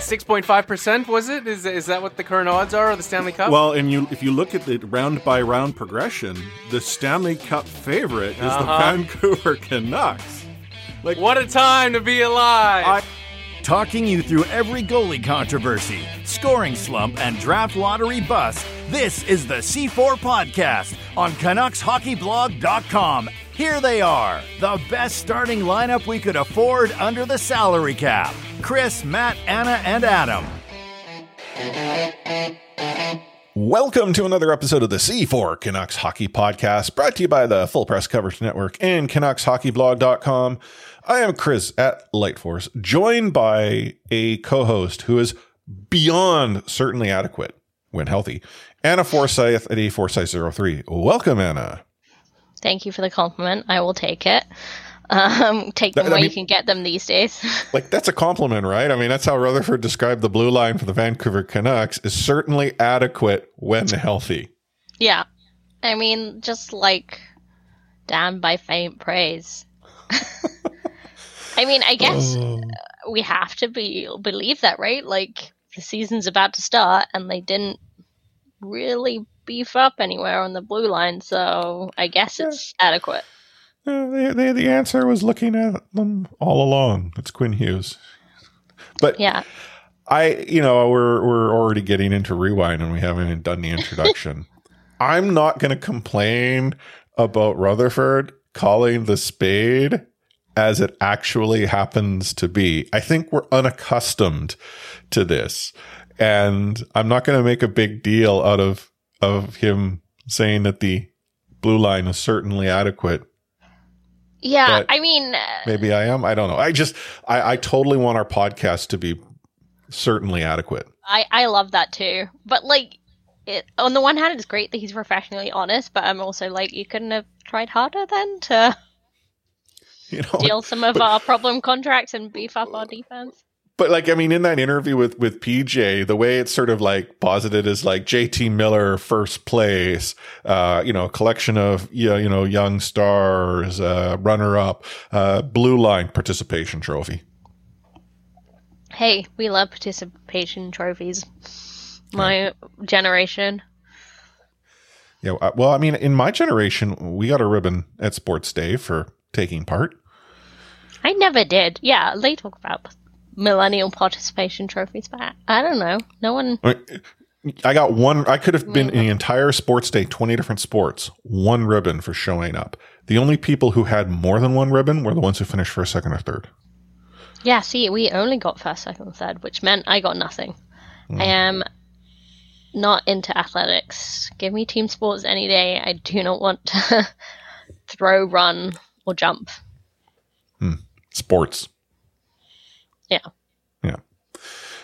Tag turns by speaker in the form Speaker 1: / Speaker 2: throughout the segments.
Speaker 1: Six point five percent was it? Is is that what the current odds are of the Stanley Cup?
Speaker 2: Well, and you if you look at the round by round progression, the Stanley Cup favorite is the
Speaker 1: Uh-huh.
Speaker 2: Vancouver Canucks. Like
Speaker 1: what a time to be alive!
Speaker 2: I,
Speaker 3: Talking you through every goalie controversy, scoring slump, and draft lottery bust, this is the C4 Podcast on CanucksHockeyBlog.com. Here they are, the best starting lineup we could afford under the salary cap Chris, Matt, Anna, and Adam.
Speaker 2: Welcome to another episode of the C4 Canucks Hockey Podcast, brought to you by the Full Press Coverage Network and CanucksHockeyBlog.com. I am Chris at Lightforce, joined by a co-host who is beyond certainly adequate when healthy, Anna Forsyth at A4Forsyth03. Welcome, Anna.
Speaker 4: Thank you for the compliment. I will take it. Um, take them
Speaker 2: That- I
Speaker 4: where you can get them these days.
Speaker 2: Like that's a compliment, right? I mean, that's how Rutherford described the blue line for the Vancouver Canucks is certainly adequate when healthy.
Speaker 4: yeah. I mean, just like damned by faint praise. I mean, I guess
Speaker 2: Oh.
Speaker 4: we have to be believe that, right? Like the season's about to start, and they didn't really beef up anywhere on the blue line, so I guess it's adequate.
Speaker 2: The, answer was looking at them all along. It's Quinn Hughes. But
Speaker 4: Yeah.
Speaker 2: I, you know, we're we're already getting into rewind and we haven't even done the introduction. I'm not going to complain about Rutherford calling the spade as it actually happens to be. I think we're unaccustomed to this, and I'm not going to make a big deal out of of him saying that the blue line is certainly adequate
Speaker 4: Yeah,
Speaker 2: But-
Speaker 4: I mean, uh,
Speaker 2: Maybe I am. I don't know. I just, I, I totally want our podcast to be certainly adequate.
Speaker 4: I I love that too. But like, it on the one hand, it's great that he's professionally honest, but I'm also like, you couldn't have tried harder then to
Speaker 2: You know,
Speaker 4: deal some of our problem contracts and beef up our defense.
Speaker 2: But like, I mean, in that interview with with PJ, the way it's sort of like posited is like JT Miller first place, uh, you know, a collection of you know, you know young stars, uh, runner up, uh, blue line participation trophy.
Speaker 4: Hey, we love participation trophies. My generation.
Speaker 2: Yeah. uh, Well, I mean, in my generation, we got a ribbon at Sports Day for taking part.
Speaker 4: I never did. Yeah, they talk about millennial participation trophies, but I, don't know. No one.
Speaker 2: I mean, I got one. I could have been in the entire sports day, 20 different sports, one ribbon for showing up. The only people who had more than one ribbon were the ones who finished first, second, or third.
Speaker 4: Yeah, see, we only got first, second, third, which meant I got nothing. I mm. am not into athletics. Give me team sports any day. I do not want to throw, run, or jump. Hmm.
Speaker 2: Sports.
Speaker 4: Yeah.
Speaker 2: Yeah.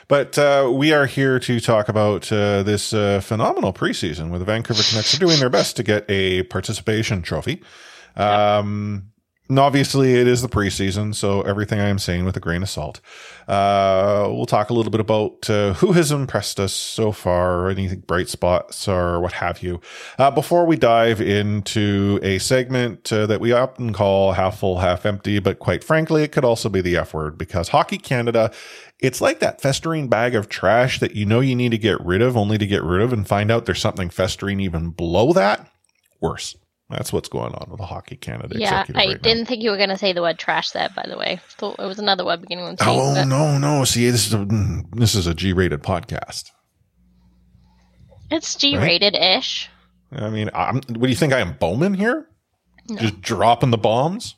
Speaker 2: But uh, we are here to talk about uh, this uh, phenomenal preseason where the Vancouver Canucks are doing their best to get a participation trophy. Um, And obviously, it is the preseason, so everything I am saying with a grain of salt. Uh, we'll talk a little bit about uh, who has impressed us so far, anything bright spots or what have you. Uh, before we dive into a segment uh, that we often call half full, half empty, but quite frankly, it could also be the F word because Hockey Canada, it's like that festering bag of trash that you know you need to get rid of, only to get rid of and find out there's something festering even below that. Worse. That's what's going on with the Hockey Canada.
Speaker 4: Yeah, I
Speaker 2: right
Speaker 4: didn't think you were going to say the word trash That, by the way. Thought it was another word beginning with T.
Speaker 2: Oh
Speaker 4: but
Speaker 2: no, no! See, this is a mm, this is a G-rated podcast.
Speaker 4: It's G rated ish.
Speaker 2: I mean, I'm, what do you think? I am Bowman here, just dropping the bombs.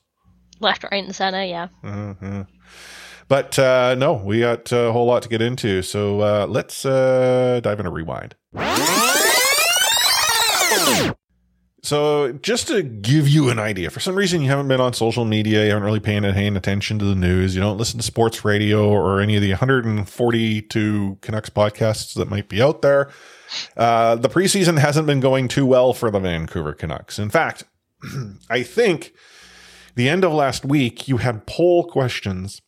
Speaker 4: Left, right, and center, yeah.
Speaker 2: hmm But uh, no, we got a whole lot to get into. So uh, let's uh, dive into rewind. So, just to give you an idea, for some reason you haven't been on social media, you haven't really paying, paying attention to the news, you don't listen to sports radio or any of the 142 Canucks podcasts that might be out there. Uh, the preseason hasn't been going too well for the Vancouver Canucks. In fact, I think the end of last week you had poll questions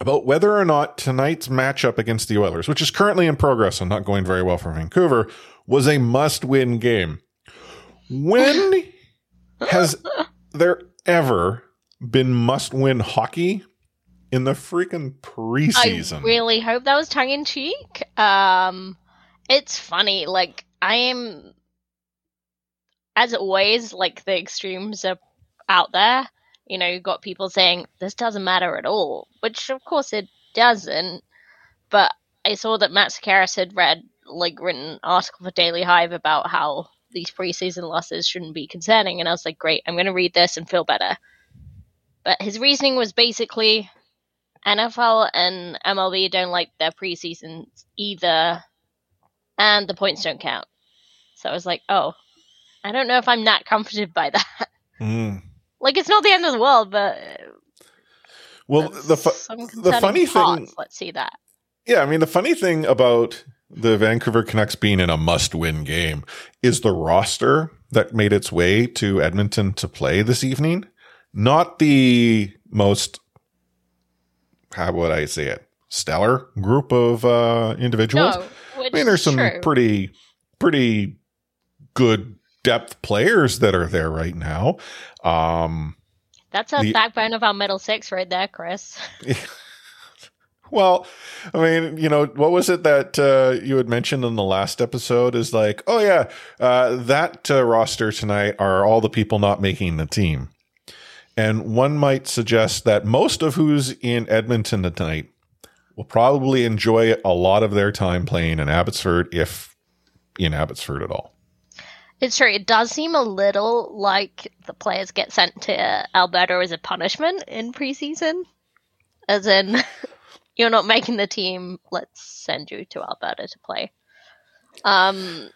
Speaker 2: about whether or not tonight's matchup against the Oilers, which is currently in progress and not going very well for Vancouver, was a must win game. When has there ever been must win hockey in the freaking preseason?
Speaker 4: I really hope that was tongue in cheek. Um, it's funny. Like I am, as always, like the extremes are out there. You know, you've got people saying this doesn't matter at all, which of course it doesn't. But I saw that Matt Sekeres had read like written an article for Daily Hive about how these preseason losses shouldn't be concerning, and I was like, great, I'm going to read this and feel better. But his reasoning was basically NFL and MLB don't like their preseasons either, and the points don't count. So I was like, oh, I don't know if I'm that comforted by that.
Speaker 2: Mm.
Speaker 4: like, it's not the end of the world, but
Speaker 2: Well, the fu- the funny thing.
Speaker 4: Let's see that.
Speaker 2: yeah, I mean, the funny thing about the Vancouver Canucks being in a must-win game is the roster that made its way to Edmonton to play this evening. Not the most, how would I say it, stellar group of uh, individuals.
Speaker 4: No,
Speaker 2: I mean, there's some
Speaker 4: true.
Speaker 2: pretty, pretty good depth players that are there right now. Um,
Speaker 4: That's a
Speaker 2: the-
Speaker 4: backbone of our middle six right there, Chris.
Speaker 2: Well, I mean, you know, what was it that uh, you had mentioned in the last episode? Is like, oh yeah, uh, that uh, roster tonight are all the people not making the team, and one might suggest that most of who's in Edmonton tonight will probably enjoy a lot of their time playing in Abbotsford, if in Abbotsford at all.
Speaker 4: It's true. It does seem a little like the players get sent to Alberta as a punishment in preseason. As in, you're not making the team, let's send you to Alberta to play. Um,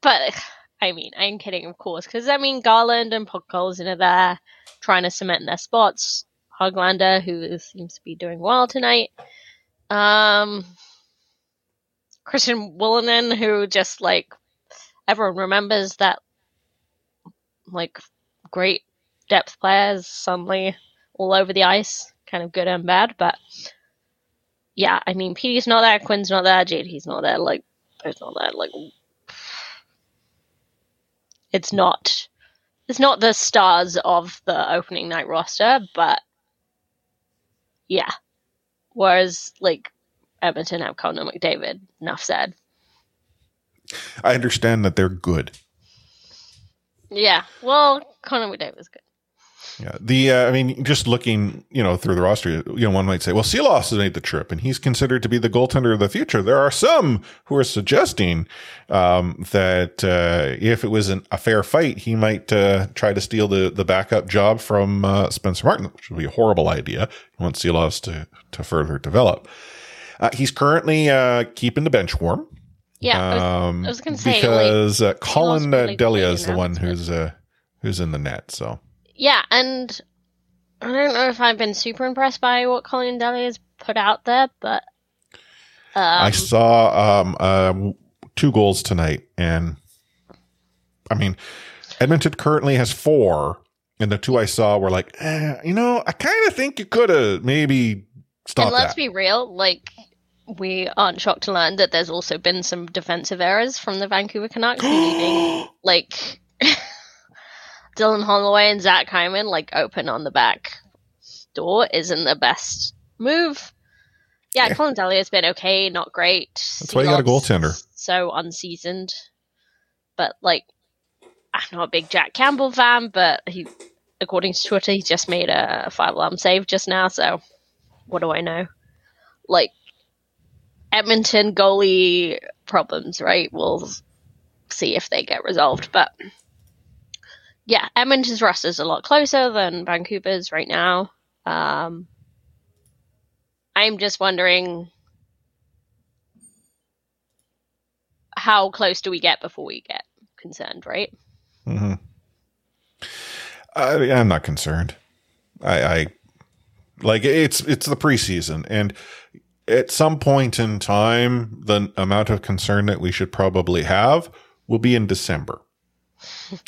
Speaker 4: but, I mean, I'm kidding, of course, because, I mean, Garland and Podkolzin are there trying to cement their spots. Hoglander, who seems to be doing well tonight. Um, Christian Wolanin, who just, like, everyone remembers that like great depth players suddenly all over the ice, kind of good and bad. But yeah, I mean, Petey's not there, Quinn's not there, JD's not there, like there's not there, like it's not it's not the stars of the opening night roster, but yeah. Whereas like Edmonton have Connor McDavid, enough said.
Speaker 2: I understand that they're good.
Speaker 4: Yeah, well, Connor McDavid's good.
Speaker 2: Yeah. The, uh, I mean, just looking, you know, through the roster, you know, one might say, well, Silovs has made the trip and he's considered to be the goaltender of the future. There are some who are suggesting, um, that, uh, if it was an, a fair fight, he might, uh, try to steal the, the backup job from, uh, Spencer Martin, which would be a horrible idea. You want Silovs to, to further develop. Uh, he's currently, uh, keeping the bench warm.
Speaker 4: Yeah, I was,
Speaker 2: Um,
Speaker 4: I was gonna say, like,
Speaker 2: because, uh, Colin
Speaker 4: really
Speaker 2: Delia is the one who's, uh, who's in the net. So.
Speaker 4: Yeah, and I don't know if I've been super impressed by what Colin Delia has put out there, but um,
Speaker 2: I saw um, uh, two goals tonight, and I mean, Edmonton currently has four, and the two I saw were like, eh, you know, I kind of think you could have maybe stopped
Speaker 4: and let's
Speaker 2: that.
Speaker 4: be real, like we aren't shocked to learn that there's also been some defensive errors from the Vancouver Canucks, leaving like Dylan Holloway and Zach Hyman like open on the back door isn't the best move. Yeah,
Speaker 2: Yeah.
Speaker 4: Colin Delia's been okay, not great.
Speaker 2: That's why you got a goaltender.
Speaker 4: So unseasoned, but like I'm not a big Jack Campbell fan, but he, according to Twitter, he just made a five alarm save just now. So what do I know? Like Edmonton goalie problems, right? We'll see if they get resolved. But yeah, Edmonton's roster is a lot closer than Vancouver's right now. Um, I'm just wondering how close do we get before we get concerned, right?
Speaker 2: hmm I, I'm not concerned. I, I like it's it's the preseason, and at some point in time, the amount of concern that we should probably have will be in December.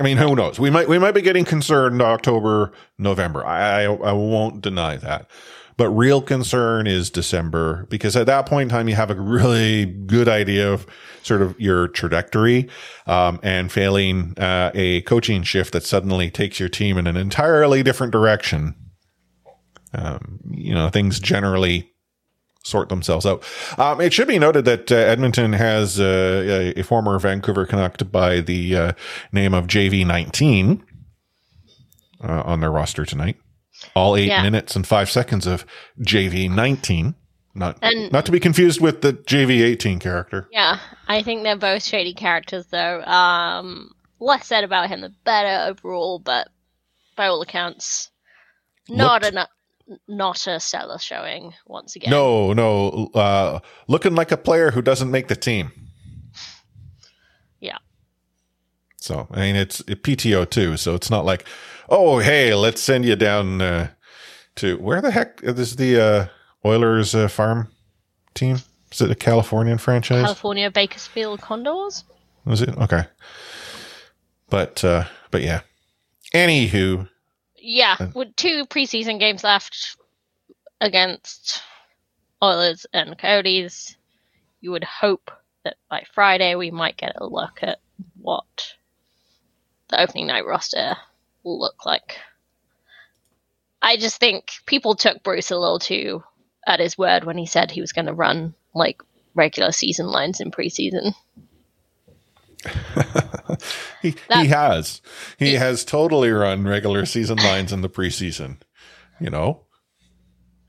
Speaker 2: I mean, who knows? We might we might be getting concerned October, November. I I, won't deny that. But real concern is December because at that point in time, you have a really good idea of sort of your trajectory. Um, and failing uh, a coaching shift that suddenly takes your team in an entirely different direction, um, you know, things generally sort themselves out. Um, it should be noted that uh, Edmonton has uh, a, a former Vancouver Canuck by the uh, name of JV19 uh, on their roster tonight. All eight
Speaker 4: Yeah.
Speaker 2: minutes and five seconds of JV19. Not,
Speaker 4: And-
Speaker 2: not to be confused with the JV18 character.
Speaker 4: Yeah, I think they're both shady characters, though. Um, less said about him, the better overall. But by all accounts, not
Speaker 2: Looked-
Speaker 4: a not a stellar showing once again.
Speaker 2: No, no, uh, looking like a player who doesn't make the team.
Speaker 4: Yeah.
Speaker 2: So I mean, it's it PTO too. So it's not like, oh, hey, let's send you down uh, to where the heck is the uh, Oilers uh, farm team? Is it a Californian franchise?
Speaker 4: California Bakersfield Condors.
Speaker 2: Was it okay? But uh, but yeah. Anywho,
Speaker 4: Yeah,
Speaker 2: Uh,
Speaker 4: with two preseason games left against Oilers and Coyotes, you would hope that by Friday we might get a look at what the opening night roster will look like. I just think people took Bruce a little too at his word when he said he was going to run like regular season lines in preseason.
Speaker 2: he has he has totally run regular season lines in the preseason. You know,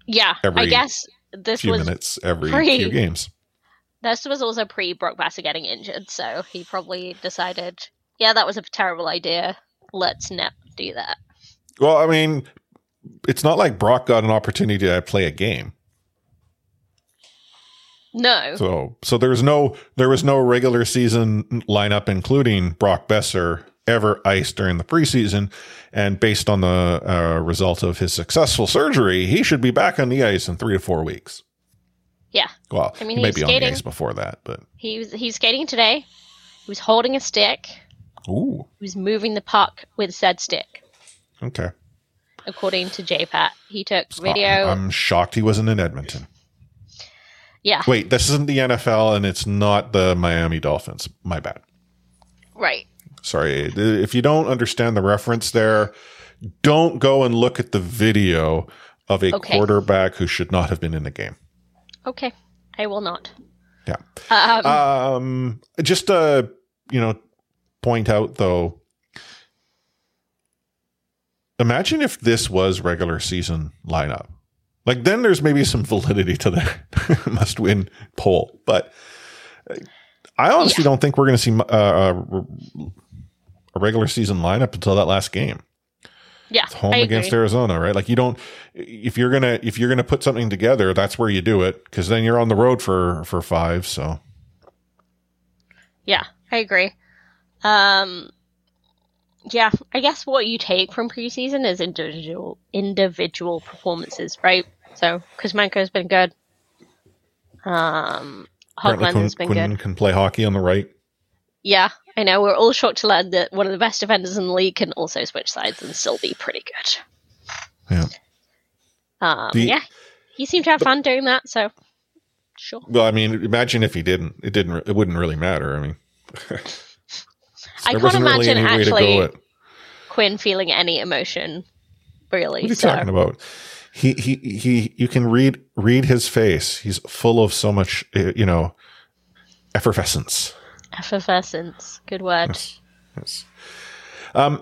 Speaker 4: Yeah, I
Speaker 2: Every
Speaker 4: guess this
Speaker 2: few
Speaker 4: was
Speaker 2: minutes every
Speaker 4: pre-
Speaker 2: few games.
Speaker 4: This was also pre Brock Boeser getting injured, so he probably decided, yeah, that was a terrible idea. Let's not do that.
Speaker 2: Well, I mean, it's not like Brock got an opportunity to play a game.
Speaker 4: No.
Speaker 2: So, so there was no there was no regular season lineup, including Brock Boeser, ever iced during the preseason. And based on the uh, result of his successful surgery, he should be back on the ice in three to four weeks.
Speaker 4: yeah.
Speaker 2: Well,
Speaker 4: I mean,
Speaker 2: he may
Speaker 4: he's
Speaker 2: be on the ice before that, but
Speaker 4: He was he's skating today. He was holding a stick.
Speaker 2: ooh,
Speaker 4: He was moving the puck with said stick,
Speaker 2: okay.
Speaker 4: according to JPAT. He took video.
Speaker 2: I'm shocked he wasn't in Edmonton.
Speaker 4: Yeah.
Speaker 2: Wait, this isn't the NFL, and it's not the Miami Dolphins. My bad.
Speaker 4: Right.
Speaker 2: Sorry. If you don't understand the reference there, don't go and look at the video of a
Speaker 4: Okay.
Speaker 2: quarterback who should not have been in the game.
Speaker 4: Okay. I will not.
Speaker 2: Yeah.
Speaker 4: Um,
Speaker 2: Um, just to, you know, point out though, imagine if this was regular season lineup. Like then there's maybe some validity to the must win poll, but uh, I honestly don't think we're going to see uh, a, a regular season lineup until that last game.
Speaker 4: yeah.
Speaker 2: It's home
Speaker 4: I
Speaker 2: against
Speaker 4: agree.
Speaker 2: Arizona, right? Like you don't if you're gonna if you're gonna put something together, that's where you do it because then you're on the road for for five. So
Speaker 4: Yeah, I agree. Um, yeah, I guess what you take from preseason is individual individual performances, right? So Kuzmenko's been good. Um, Hogman's been
Speaker 2: Quinn
Speaker 4: good.
Speaker 2: can play hockey on the right.
Speaker 4: Yeah, I know. We're all shocked to learn that one of the best defenders in the league can also switch sides and still be pretty good.
Speaker 2: Yeah.
Speaker 4: Um,
Speaker 2: The-
Speaker 4: yeah, he seemed to have fun doing that. So, sure.
Speaker 2: Well, I mean, imagine if he didn't. It didn't. It wouldn't really matter. I mean,
Speaker 4: I can't
Speaker 2: really
Speaker 4: imagine
Speaker 2: to
Speaker 4: actually. Quinn feeling any emotion. Really,
Speaker 2: What are you
Speaker 4: so
Speaker 2: talking about? He he he. You can read read his face. He's full of so much, uh, you know, effervescence.
Speaker 4: effervescence. Good word.
Speaker 2: Yes. Um,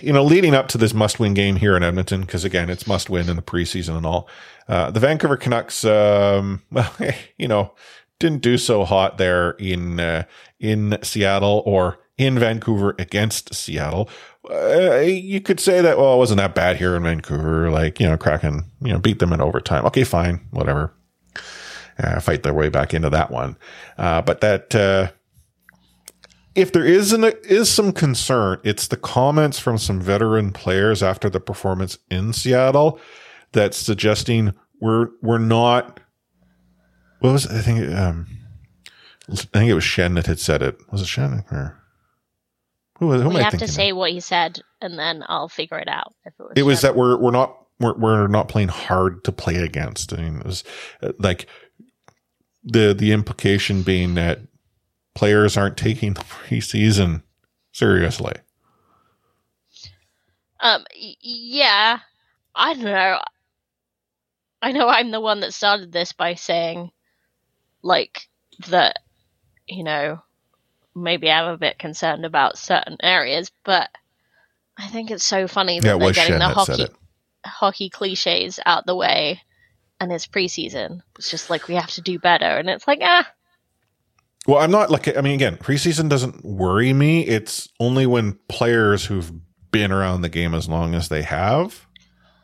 Speaker 2: you know, leading up to this must-win game here in Edmonton, because again, it's must-win in the preseason and all. Uh, the Vancouver Canucks, um, well, you know, didn't do so hot there in uh, in Seattle or in Vancouver against Seattle. Uh, you could say that well, it wasn't that bad here in Vancouver. Like you know, Kraken, you know, beat them in overtime. Okay, fine, whatever. Uh, fight their way back into that one, uh, but that. Uh, if there is an, is some concern, it's the comments from some veteran players after the performance in Seattle that's suggesting we're we're not. What was? I think um, I think it was Schenn that had said it. Was it Schenn or who? Who
Speaker 4: we
Speaker 2: I
Speaker 4: have to say what he said, and then I'll figure it out. If it was,
Speaker 2: it was that we're we're not we're we're not playing hard to play against. I mean, it was uh, like the the implication being that players aren't taking the preseason seriously.
Speaker 4: Um, yeah, I don't know. I know I'm the one that started this by saying, like, that, you know, maybe I'm a bit concerned about certain areas, but I think it's so funny that
Speaker 2: yeah,
Speaker 4: they're getting
Speaker 2: Shen
Speaker 4: the hockey hockey cliches out the way, and it's preseason. It's just like we have to do better, and it's like ah,
Speaker 2: Well, I'm not like I mean, again, preseason doesn't worry me. It's only when players who've been around the game as long as they have.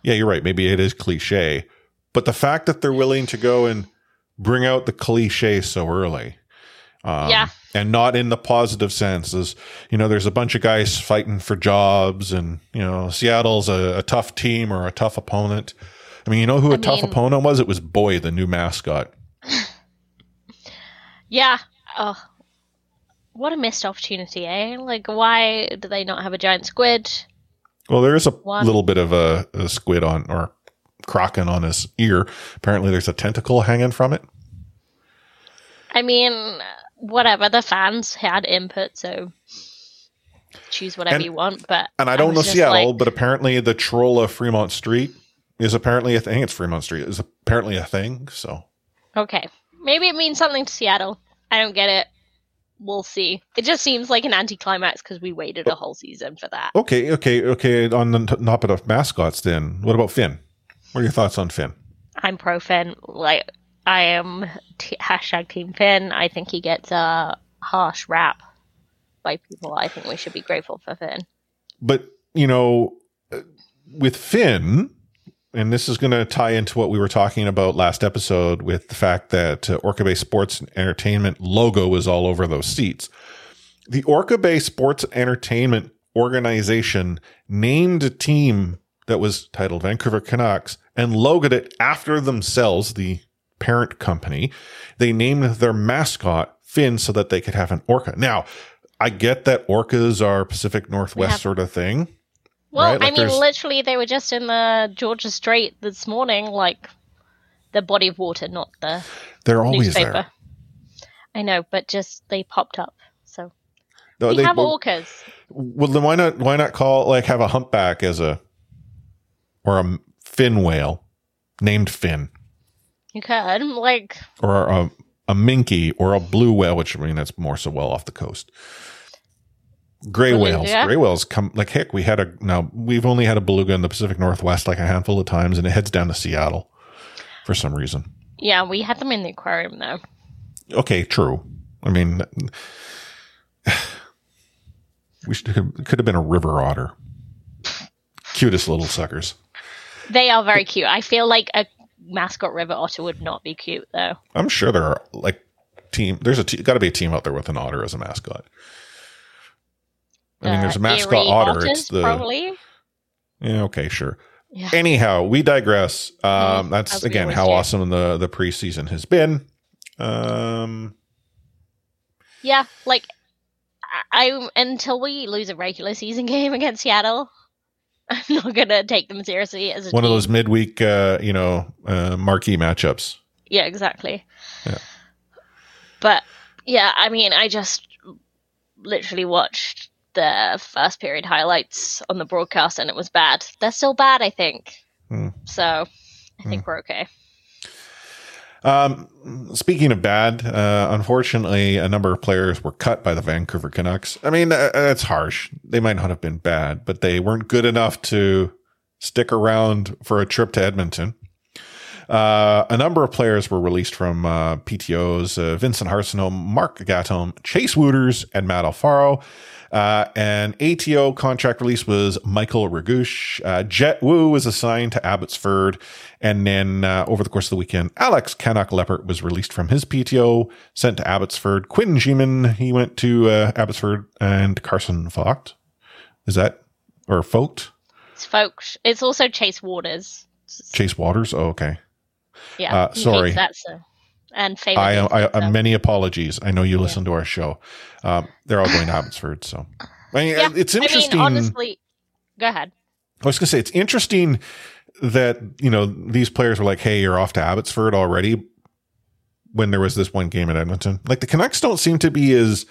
Speaker 2: Yeah, you're right. Maybe it is cliche, but the fact that they're willing to go and bring out the cliche so early, um,
Speaker 4: Yeah.
Speaker 2: and not in the positive sense is, you know, there's a bunch of guys fighting for jobs, and you know, Seattle's a, a tough team or a tough opponent. I mean, you know who a
Speaker 4: I
Speaker 2: tough
Speaker 4: mean-
Speaker 2: opponent was? It was Buoy, the new mascot.
Speaker 4: yeah. Oh, what a missed opportunity, eh? Like, why do they not have a giant squid?
Speaker 2: Well, there is a
Speaker 4: One.
Speaker 2: little bit of a, a squid on or kraken on his ear. Apparently, there's a tentacle hanging from it.
Speaker 4: I mean, whatever. The fans had input, so choose whatever
Speaker 2: And-
Speaker 4: you want. But
Speaker 2: And I don't know Seattle,
Speaker 4: like,
Speaker 2: but apparently the troll of Fremont Street is apparently a thing. It's Fremont Street is apparently a thing. So
Speaker 4: okay, maybe it means something to Seattle. I don't get it. We'll see. It just seems like an anticlimax because we waited a oh. whole season for that.
Speaker 2: okay, okay, okay. On the t- top of mascots, then what about Finn? What are your thoughts on Finn?
Speaker 4: I'm pro Finn. Like I am t- hashtag Team Finn. I think he gets a harsh rap by people. I think we should be grateful for Finn.
Speaker 2: But you know, with Finn, and this is going to tie into what we were talking about last episode with the fact that uh, Orca Bay Sports and Entertainment logo is all over those seats. The Orca Bay Sports Entertainment organization named a team that was titled Vancouver Canucks and logoed it after themselves, the parent company. They named their mascot Finn so that they could have an orca. Now, I get that orcas are Pacific Northwest
Speaker 4: have-
Speaker 2: sort of thing.
Speaker 4: Well,
Speaker 2: Right, like
Speaker 4: I mean,
Speaker 2: there's-
Speaker 4: literally, they were just in the Georgia Strait this morning, like the body of water, not the
Speaker 2: They're always
Speaker 4: newspaper.
Speaker 2: there.
Speaker 4: I know, but just they popped up. So
Speaker 2: No,
Speaker 4: we
Speaker 2: they-
Speaker 4: have
Speaker 2: well,
Speaker 4: orcas.
Speaker 2: well, then why not? Why not call like have a humpback as a or a fin whale named Finn,
Speaker 4: You could like
Speaker 2: or a a minke or a blue whale, which I mean that's more so well off the coast. Gray whales, gray whales come like heck. We had a now we've only had a beluga in the Pacific Northwest like a handful of times, and it heads down to Seattle for some reason.
Speaker 4: yeah, we had them in the aquarium though.
Speaker 2: Okay, true. I mean, we should have, could have been a river otter. Cutest little suckers.
Speaker 4: They are very cute. I feel like a mascot river otter would not be cute though.
Speaker 2: I'm sure there are like team. There's a te- got to be a team out there with an otter as a mascot. I mean, there's a
Speaker 4: Uh,
Speaker 2: mascot otter.
Speaker 4: otters,
Speaker 2: It's the
Speaker 4: probably.
Speaker 2: yeah. Okay, sure.
Speaker 4: Yeah.
Speaker 2: Anyhow, we digress. Um, that's again how
Speaker 4: do.
Speaker 2: awesome the the preseason has been. Um,
Speaker 4: Yeah, like I until we lose a regular season game against Seattle, I'm not gonna take them seriously as a
Speaker 2: One of those midweek, uh, you know, uh, marquee matchups.
Speaker 4: Yeah, exactly.
Speaker 2: Yeah.
Speaker 4: But yeah, I mean, I just literally watched the first period highlights on the broadcast, and it was bad. They're still bad, I think.
Speaker 2: Hmm.
Speaker 4: So I think we're okay.
Speaker 2: Um, speaking of bad, uh, unfortunately, a number of players were cut by the Vancouver Canucks. I mean, uh, that's harsh. They might not have been bad, but they weren't good enough to stick around for a trip to Edmonton. Uh, a number of players were released from uh, PTOs: uh, Vincent Arseneau, Mark Gatcomb, Chase Wouters, and Matt Alfaro. Uh, and ATO contract release was Michael Regush. Uh, Jett Woo was assigned to Abbotsford. And then uh, over the course of the weekend, Alex Kannok Leipert was released from his PTO, sent to Abbotsford. Quinn Schmiemann, he went to uh, Abbotsford. And Carson Vogt. Is that, or Vogt?
Speaker 4: It's folks. It's also Chase Waters.
Speaker 2: Chase Waters? Oh, okay.
Speaker 4: Yeah.
Speaker 2: Uh, sorry.
Speaker 4: hates That so. And favorite.
Speaker 2: I, I,
Speaker 4: and
Speaker 2: I many apologies. I know you listen to our show. Um, they're all going to Abbotsford. So I mean,
Speaker 4: Yeah,
Speaker 2: it's interesting.
Speaker 4: I mean, honestly, go ahead.
Speaker 2: I was going to say it's interesting that you know these players were like, "Hey, you're off to Abbotsford already." When there was this one game at Edmonton, like the Canucks don't seem to be as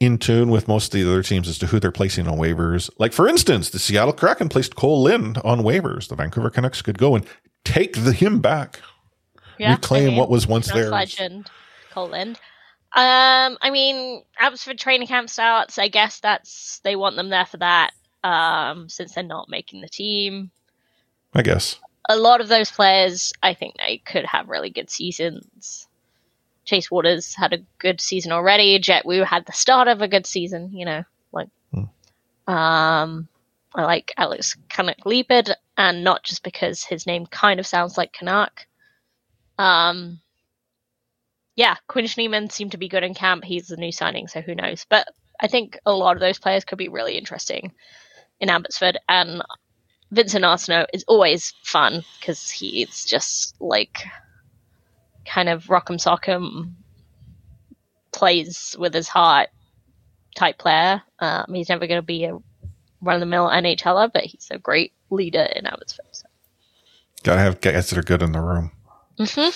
Speaker 2: in tune with most of the other teams as to who they're placing on waivers. Like for instance, the Seattle Kraken placed Cole Lind on waivers. The Vancouver Canucks could go and take the him back,
Speaker 4: Yeah,
Speaker 2: reclaim
Speaker 4: I mean,
Speaker 2: what was once theirs.
Speaker 4: legend, Colin. Um, I mean, Abbotsford training camp starts. I guess that's they want them there for that. Um, since they're not making the team,
Speaker 2: I guess.
Speaker 4: a lot of those players, I think they could have really good seasons. Chase Wouters had a good season already. Jett Woo had the start of a good season. You know, like, um, I like Alex Kannok Leipert, and not just because his name kind of sounds like Canuck. Um, yeah, Quinn Schmiemann seemed to be good in camp. He's the new signing, so who knows? But I think a lot of those players could be really interesting in Abbotsford, and Vincent Arseneau is always fun because he's just like kind of rock'em sock'em, plays with his heart type player. Um, he's never going to be a run of the mill NHLer, but he's a great leader in Abbotsford. So.
Speaker 2: Gotta have guys that are good in the room.
Speaker 4: Hmm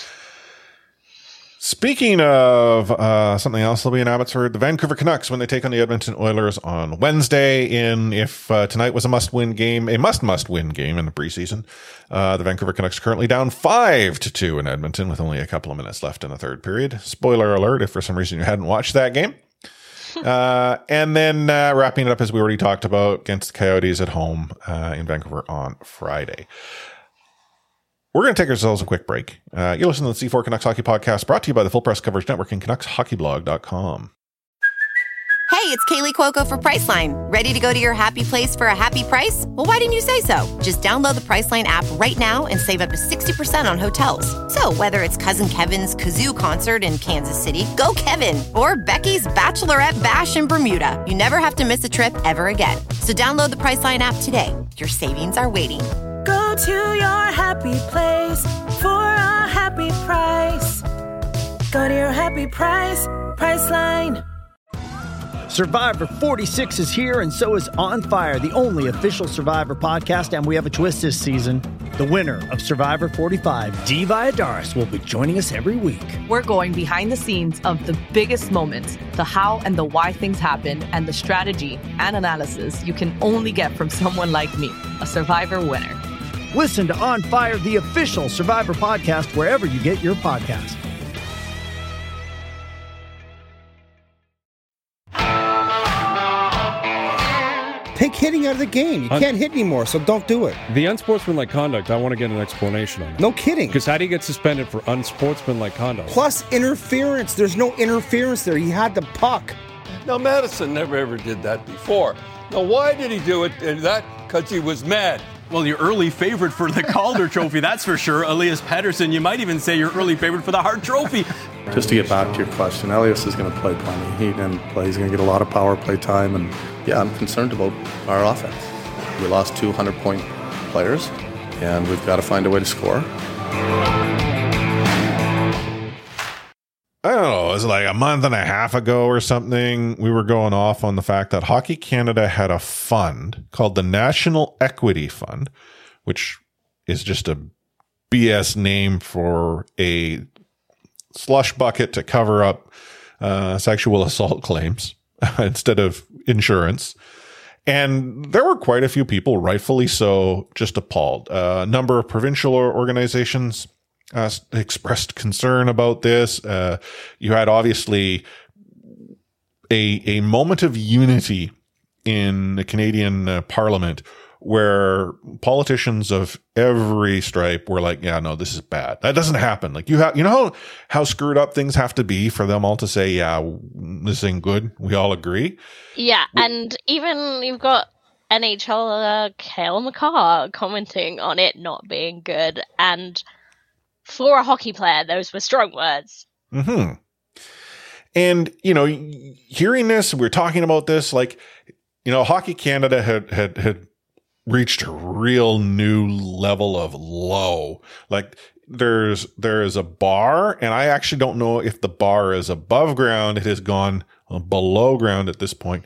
Speaker 2: Speaking of uh, something else, they'll be in Abbotsford. The Vancouver Canucks when they take on the Edmonton Oilers on Wednesday. In if uh, tonight was a must-win game, a must-must-win game in the preseason. Uh, the Vancouver Canucks currently down five to two in Edmonton with only a couple of minutes left in the third period. Spoiler alert! If for some reason you hadn't watched that game. Uh, and then uh, wrapping it up as we already talked about against the Coyotes at home uh, in Vancouver on Friday. We're going to take ourselves a quick break. Uh, you're listening to the C4 Canucks Hockey Podcast brought to you by the Full Press Coverage Network and CanucksHockeyBlog.com.
Speaker 5: Hey, it's Kaley Cuoco for Priceline. Ready to go to your happy place for a happy price? Well, why didn't you say so? Just download the Priceline app right now and save up to 60% on hotels. So, whether it's Cousin Kevin's Kazoo concert in Kansas City, go Kevin, or Becky's Bachelorette Bash in Bermuda, you never have to miss a trip ever again. So, download the Priceline app today. Your savings are waiting.
Speaker 6: Go to your happy place for a happy price. Go to your happy price, Priceline.
Speaker 7: Survivor 46 is here, and so is On Fire, the only official Survivor podcast. And we have a twist this season. The winner of Survivor 45, Dee Valladares, will be joining us every week.
Speaker 8: We're going behind the scenes of the biggest moments, the how and the why things happen, and the strategy and analysis you can only get from someone like me, a Survivor winner.
Speaker 7: Listen to On Fire, the official Survivor podcast, wherever you get your podcast.
Speaker 9: Take hitting out of the game. You
Speaker 10: Un-
Speaker 9: can't hit anymore, so don't do it.
Speaker 10: The unsportsmanlike conduct, I want to get an explanation on that.
Speaker 9: No kidding.
Speaker 10: Because how do you get suspended for unsportsmanlike conduct?
Speaker 9: Plus interference. There's no interference there. He had the puck.
Speaker 11: Now, Madison never ever did that before. Now, why did he do it? And that because he was mad.
Speaker 12: Well, your early favorite for the Calder Trophy, that's for sure. Elias Pettersson. You might even say your early favorite for the Hart Trophy.
Speaker 13: Just to get back to your question, Elias is going to play plenty. He didn't play. He's going to get a lot of power play time, and yeah, I'm concerned about our offense. We lost 200 point players, and we've got to find a way to score.
Speaker 2: I don't was like a month and a half ago or something. We were going off on the fact that Hockey Canada had a fund called the National Equity Fund, which is just a BS name for a slush bucket to cover up uh, sexual assault claims instead of insurance. And there were quite a few people, rightfully so, just appalled. Uh, a number of provincial organizations uh, expressed concern about this. Uh, you had obviously a a moment of unity in the Canadian uh, Parliament where politicians of every stripe were like, "Yeah, no, this is bad. That doesn't happen." Like you have, you know how how screwed up things have to be for them all to say, "Yeah, this ain't good." We all agree.
Speaker 4: Yeah, and even you've got NHL uh, Cale Makar commenting on it not being good, and for a hockey player, those were strong words.
Speaker 2: Hmm. And you know, hearing this, we're talking about this, like you know, Hockey Canada had had had reached a real new level of low. Like there's there is a bar, and I actually don't know if the bar is above ground. It has gone below ground at this point.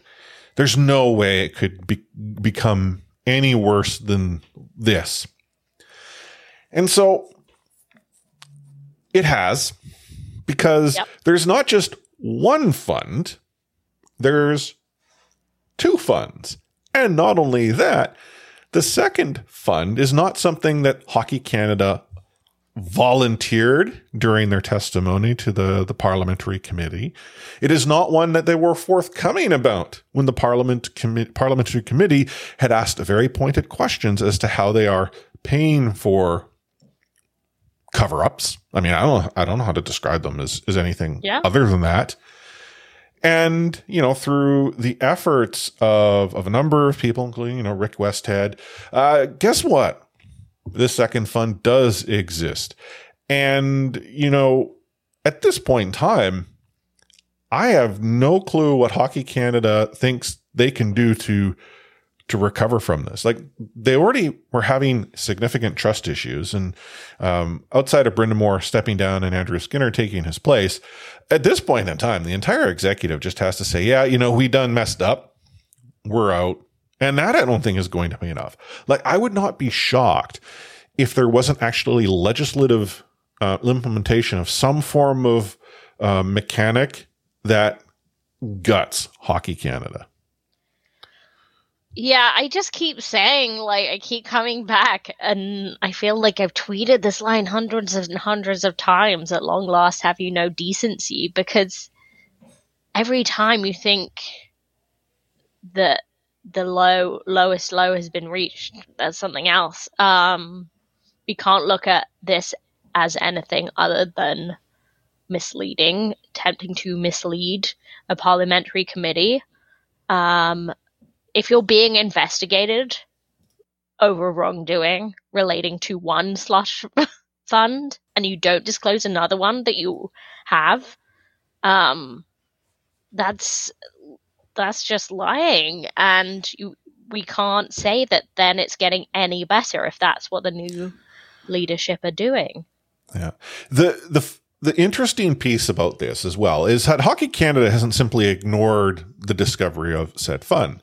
Speaker 2: There's no way it could be, become any worse than this. And so it has, because yep. there's not just one fund, there's two funds. And not only that, the second fund is not something that Hockey Canada volunteered during their testimony to the, the parliamentary committee. It is not one that they were forthcoming about when the parliament commi- parliamentary committee had asked very pointed questions as to how they are paying for cover ups. I mean, I don't, I don't know how to describe them as, as anything yeah. other than that. And, you know, through the efforts of, of a number of people, including, you know, Rick Westhead, uh, guess what? This second fund does exist. And, you know, at this point in time, I have no clue what Hockey Canada thinks they can do to to recover from this. Like they already were having significant trust issues, and um, outside of Brind'Amour stepping down and Andrea Skinner taking his place, at this point in time, the entire executive just has to say, "Yeah, you know, we done messed up. We're out." And that I don't think is going to be enough. Like I would not be shocked if there wasn't actually legislative uh, implementation of some form of uh, mechanic that guts Hockey Canada.
Speaker 4: Yeah, I just keep saying, like, I keep coming back, and I feel like I've tweeted this line hundreds and hundreds of times at long last, have you no decency? Because every time you think that the low, lowest low has been reached, there's something else. Um, we can't look at this as anything other than misleading, attempting to mislead a parliamentary committee. Um, if you're being investigated over wrongdoing relating to one slush fund and you don't disclose another one that you have, um, that's that's just lying, and you we can't say that then it's getting any better if that's what the new leadership are doing.
Speaker 2: Yeah, the the the interesting piece about this as well is that Hockey Canada hasn't simply ignored the discovery of said fund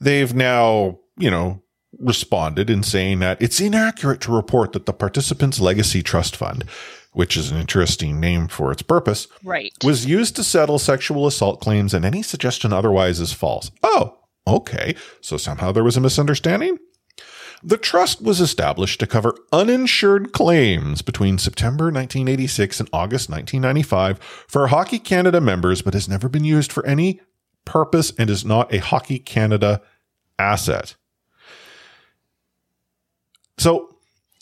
Speaker 2: they've now, you know, responded in saying that it's inaccurate to report that the Participants Legacy Trust Fund, which is an interesting name for its purpose,
Speaker 4: right.
Speaker 2: was used to settle sexual assault claims and any suggestion otherwise is false. Oh, okay. So somehow there was a misunderstanding? The trust was established to cover uninsured claims between September 1986 and August 1995 for Hockey Canada members, but has never been used for any purpose and is not a Hockey Canada asset. So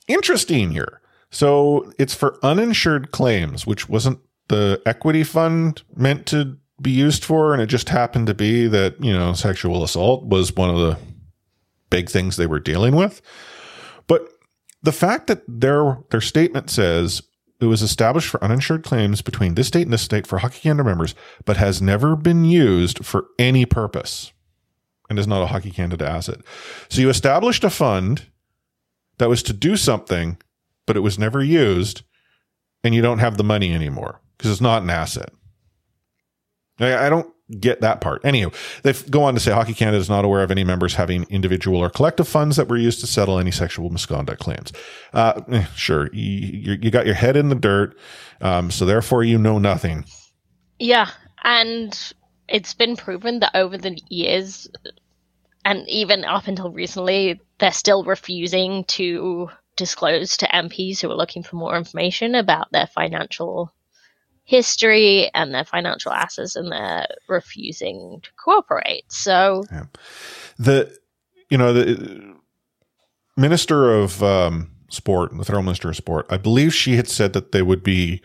Speaker 2: interesting here. So it's for uninsured claims, which wasn't the equity fund meant to be used for. And it just happened to be that, you know, sexual assault was one of the big things they were dealing with. But the fact that their, their statement says it was established for uninsured claims between this state and this state for Hockey Canada members, but has never been used for any purpose and is not a Hockey Canada asset. So you established a fund that was to do something, but it was never used, and you don't have the money anymore because it's not an asset. I, I don't get that part. Anywho, they go on to say Hockey Canada is not aware of any members having individual or collective funds that were used to settle any sexual misconduct claims. Uh, eh, sure, you, you, you got your head in the dirt, um, so therefore you know nothing.
Speaker 4: Yeah, and it's been proven that over the years, and even up until recently, they're still refusing to disclose to MPs who are looking for more information about their financial history and their financial assets, and they're refusing to cooperate. So,
Speaker 2: the you know the minister of um, sport, the federal minister of sport, I believe she had said that they would be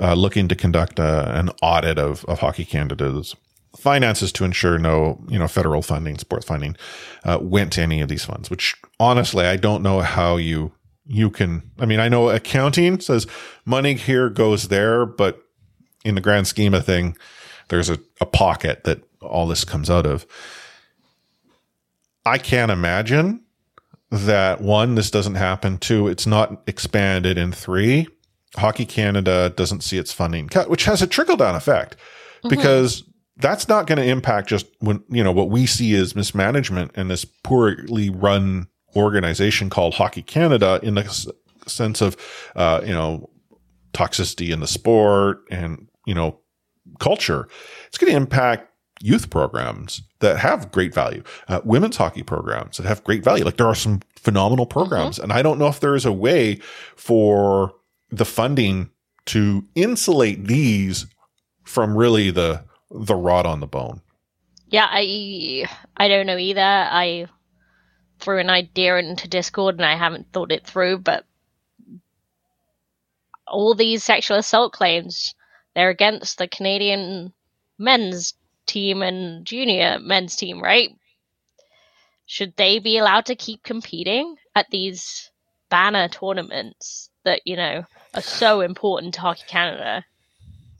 Speaker 2: uh, looking to conduct a, an audit of, of Hockey Canada's finances to ensure no you know federal funding, sports funding, uh, went to any of these funds. Which honestly, I don't know how you you can. I mean, I know accounting says money here goes there, but in the grand scheme of thing, there's a, a pocket that all this comes out of. I can't imagine that one, this doesn't happen. Two, it's not expanded. And three, Hockey Canada doesn't see its funding cut, which has a trickle down effect because that's not going to impact just when, you know, what we see as mismanagement and this poorly run organization called Hockey Canada in the s- sense of, uh, you know, toxicity in the sport and, you know, culture. It's going to impact youth programs that have great value, uh, women's hockey programs that have great value. Like there are some phenomenal programs. And I don't know if there is a way for the funding to insulate these from really the, the rod on the bone.
Speaker 4: yeah, I I don't know either. I threw an idea into Discord and I haven't thought it through, but all these sexual assault claims, they're against the Canadian men's team and junior men's team, right? Should they be allowed to keep competing at these banner tournaments that, you know, are so important to Hockey Canada?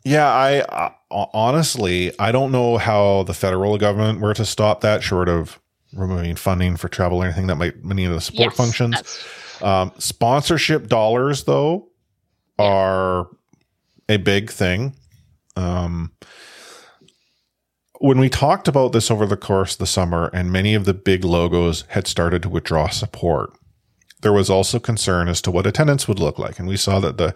Speaker 2: Yeah, I uh, honestly, I don't know how the federal government were to stop that, short of removing funding for travel or anything that might many of the support
Speaker 4: Yes,
Speaker 2: functions. Um, sponsorship dollars, though, are a big thing. Um, when we talked about this over the course of the summer, and many of the big logos had started to withdraw support, there was also concern as to what attendance would look like. And we saw that the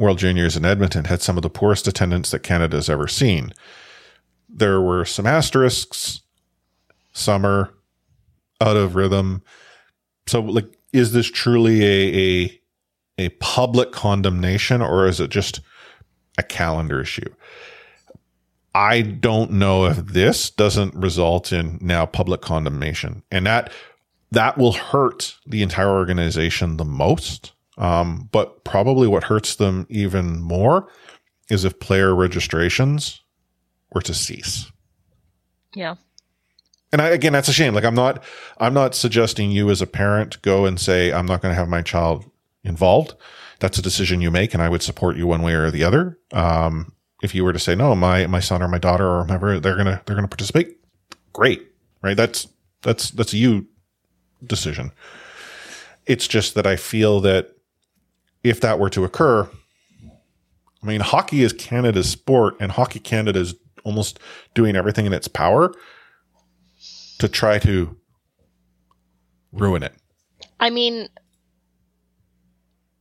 Speaker 2: World Juniors in Edmonton had some of the poorest attendance that Canada's ever seen. There were some asterisks, summer, out of rhythm. So, like, is this truly a, a a public condemnation, or is it just a calendar issue? I don't know if this doesn't result in now public condemnation, and that that will hurt the entire organization the most. Um, but probably what hurts them even more is if player registrations were to cease.
Speaker 4: Yeah.
Speaker 2: And I, again, that's a shame. Like I'm not, I'm not suggesting you as a parent go and say, I'm not going to have my child involved. That's a decision you make and I would support you one way or the other. Um, if you were to say, no, my, my son or my daughter or whomever, they're going to, they're to participate. Great. Right. That's, that's, that's a you decision. It's just that I feel that if that were to occur, I mean, hockey is Canada's sport and Hockey Canada is almost doing everything in its power to try to ruin it.
Speaker 4: I mean,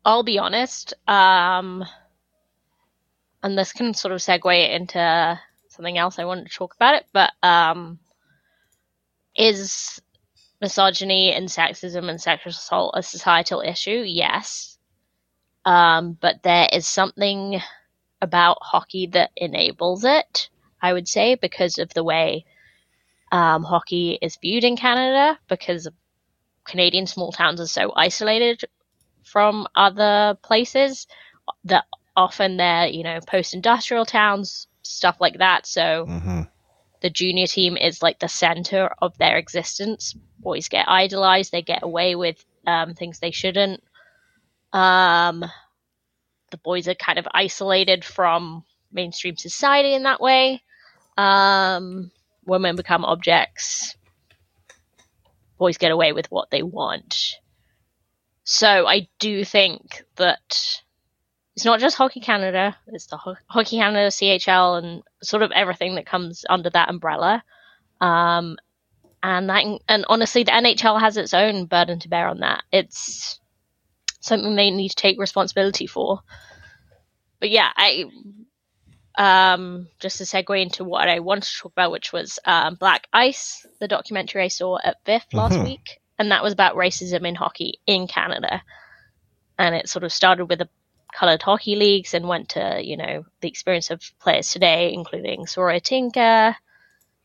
Speaker 4: I'll be honest, um, and this can sort of segue into something else I wanted to talk about it, but um, is misogyny and sexism and sexual assault a societal issue? Yes. Um, but there is something about hockey that enables it, I would say, because of the way um, hockey is viewed in Canada, because Canadian small towns are so isolated from other places that often they're, you know, post industrial towns, stuff like that. So
Speaker 2: Mm-hmm.
Speaker 4: the junior team is like the center of their existence. Boys get idolized, they get away with um, things they shouldn't. Um, the boys are kind of isolated from mainstream society in that way. Um, women become objects. Boys get away with what they want. So I do think that it's not just Hockey Canada, it's the Ho- Hockey Canada, CHL, and sort of everything that comes under that umbrella. Um, and that, and honestly, the NHL has its own burden to bear on that. It's something they need to take responsibility for. But yeah, I um, just to segue into what I wanted to talk about, which was um, Black Ice, the documentary I saw at VIFF last
Speaker 14: Mhm.
Speaker 4: week, and that was about racism in hockey in Canada. And it sort of started with the coloured hockey leagues and went to, you know, the experience of players today, including Saroya Tinker,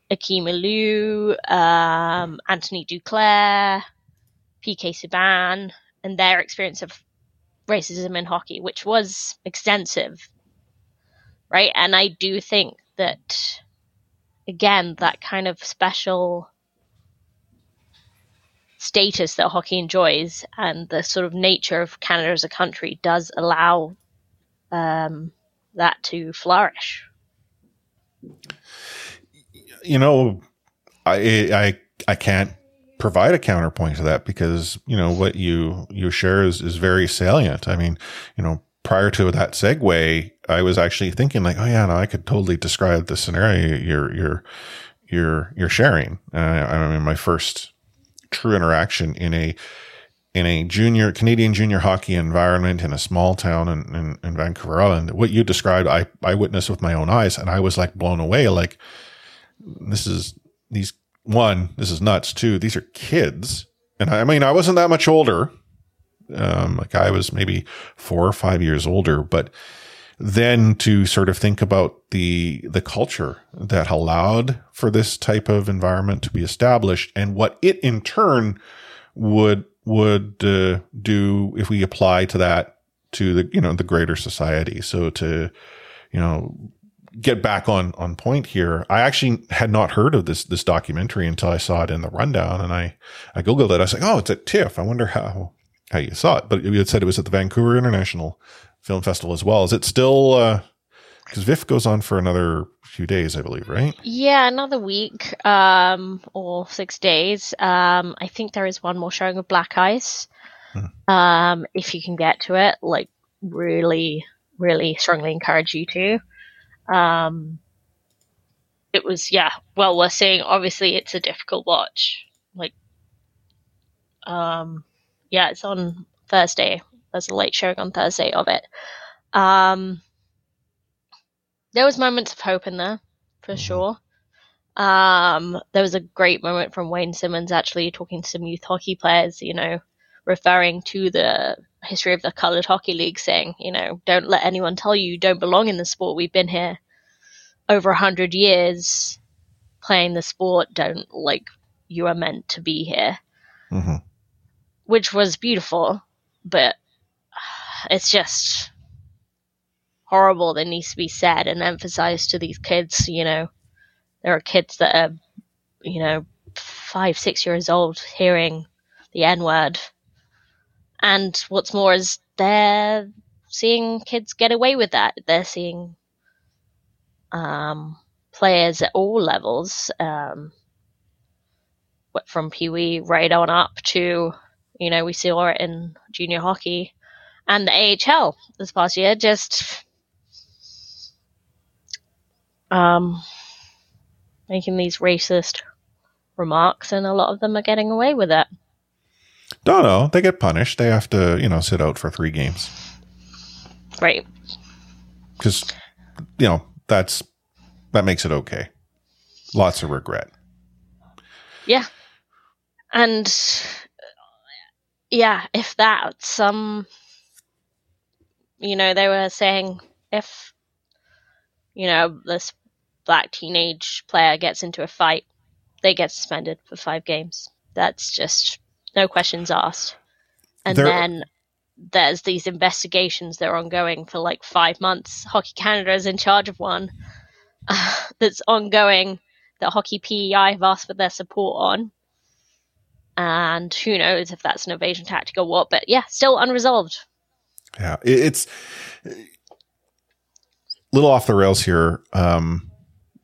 Speaker 4: Akim Aliu, um, Anthony Duclair, PK Subban, and their experience of racism in hockey, which was extensive, right? And I do think that, again, that kind of special status that hockey enjoys and the sort of nature of Canada as a country does allow um, that to flourish.
Speaker 2: you know, I I I can't provide a counterpoint to that because you know what you you share is is very salient. I mean, you know, prior to that segue, I was actually thinking like, oh yeah, no, I could totally describe the scenario you're you're you're you're sharing. Uh, I mean, my first true interaction in a in a junior Canadian junior hockey environment in a small town in, in, in Vancouver Island. What you described, I I witnessed with my own eyes, and I was like blown away. Like this is these one, this is nuts. Two, these are kids, and I, mean, I wasn't that much older. Um, like I was maybe four or five years older, but then to sort of think about the the culture that allowed for this type of environment to be established and what it in turn would would uh, do if we apply to that to the you know the greater society so to you know get back on on point here i actually had not heard of this this documentary until i saw it in the rundown and i i googled it i was like oh it's at tiff i wonder how how you saw it but you had said it was at the vancouver international film festival as well is it still uh because VIFF goes on for another few days, I believe, right?
Speaker 4: Yeah, another week um, or six days. Um, I think there is one more showing of Black Ice. Um, if you can get to it, like really, really strongly encourage you to. Um, it was yeah, well worth seeing. Obviously, it's a difficult watch. Like, um, yeah, it's on Thursday. There's a late showing on Thursday of it. Um, there was moments of hope in there for sure. Um, there was a great moment from Wayne Simmonds actually talking to some youth hockey players, you know, referring to the history of the colored hockey league, saying, you know, don't let anyone tell you you don't belong in the sport. We've been here over a hundred years playing the sport. Don't like you are meant to be here,
Speaker 2: Mm-hmm.
Speaker 4: which was beautiful, but it's just horrible that needs to be said and emphasized to these kids. You know, there are kids that are, you know, five, six years old hearing the N word. And what's more is they're seeing kids get away with that. They're seeing um, players at all levels, um, from Pee Wee right on up to, you know, we saw it in junior hockey and the AHL this past year, just um, making these racist remarks, and a lot of them are getting away with it.
Speaker 2: No, no, they get punished. They have to, you know, sit out for three games
Speaker 4: Right.
Speaker 2: because, you know, that's that makes it okay. Lots of regret.
Speaker 4: Yeah. And yeah, if that, some, you know, they were saying if, you know, this black teenage player gets into a fight, they get suspended for five games. That's just no questions asked. And
Speaker 2: There-
Speaker 4: then there's these investigations that are ongoing for like five months. Hockey Canada is in charge of one that's ongoing that Hockey PEI have asked for their support on. And who knows if that's an evasion tactic or what, but yeah, still unresolved.
Speaker 2: Yeah, it's a little off the rails here. Um,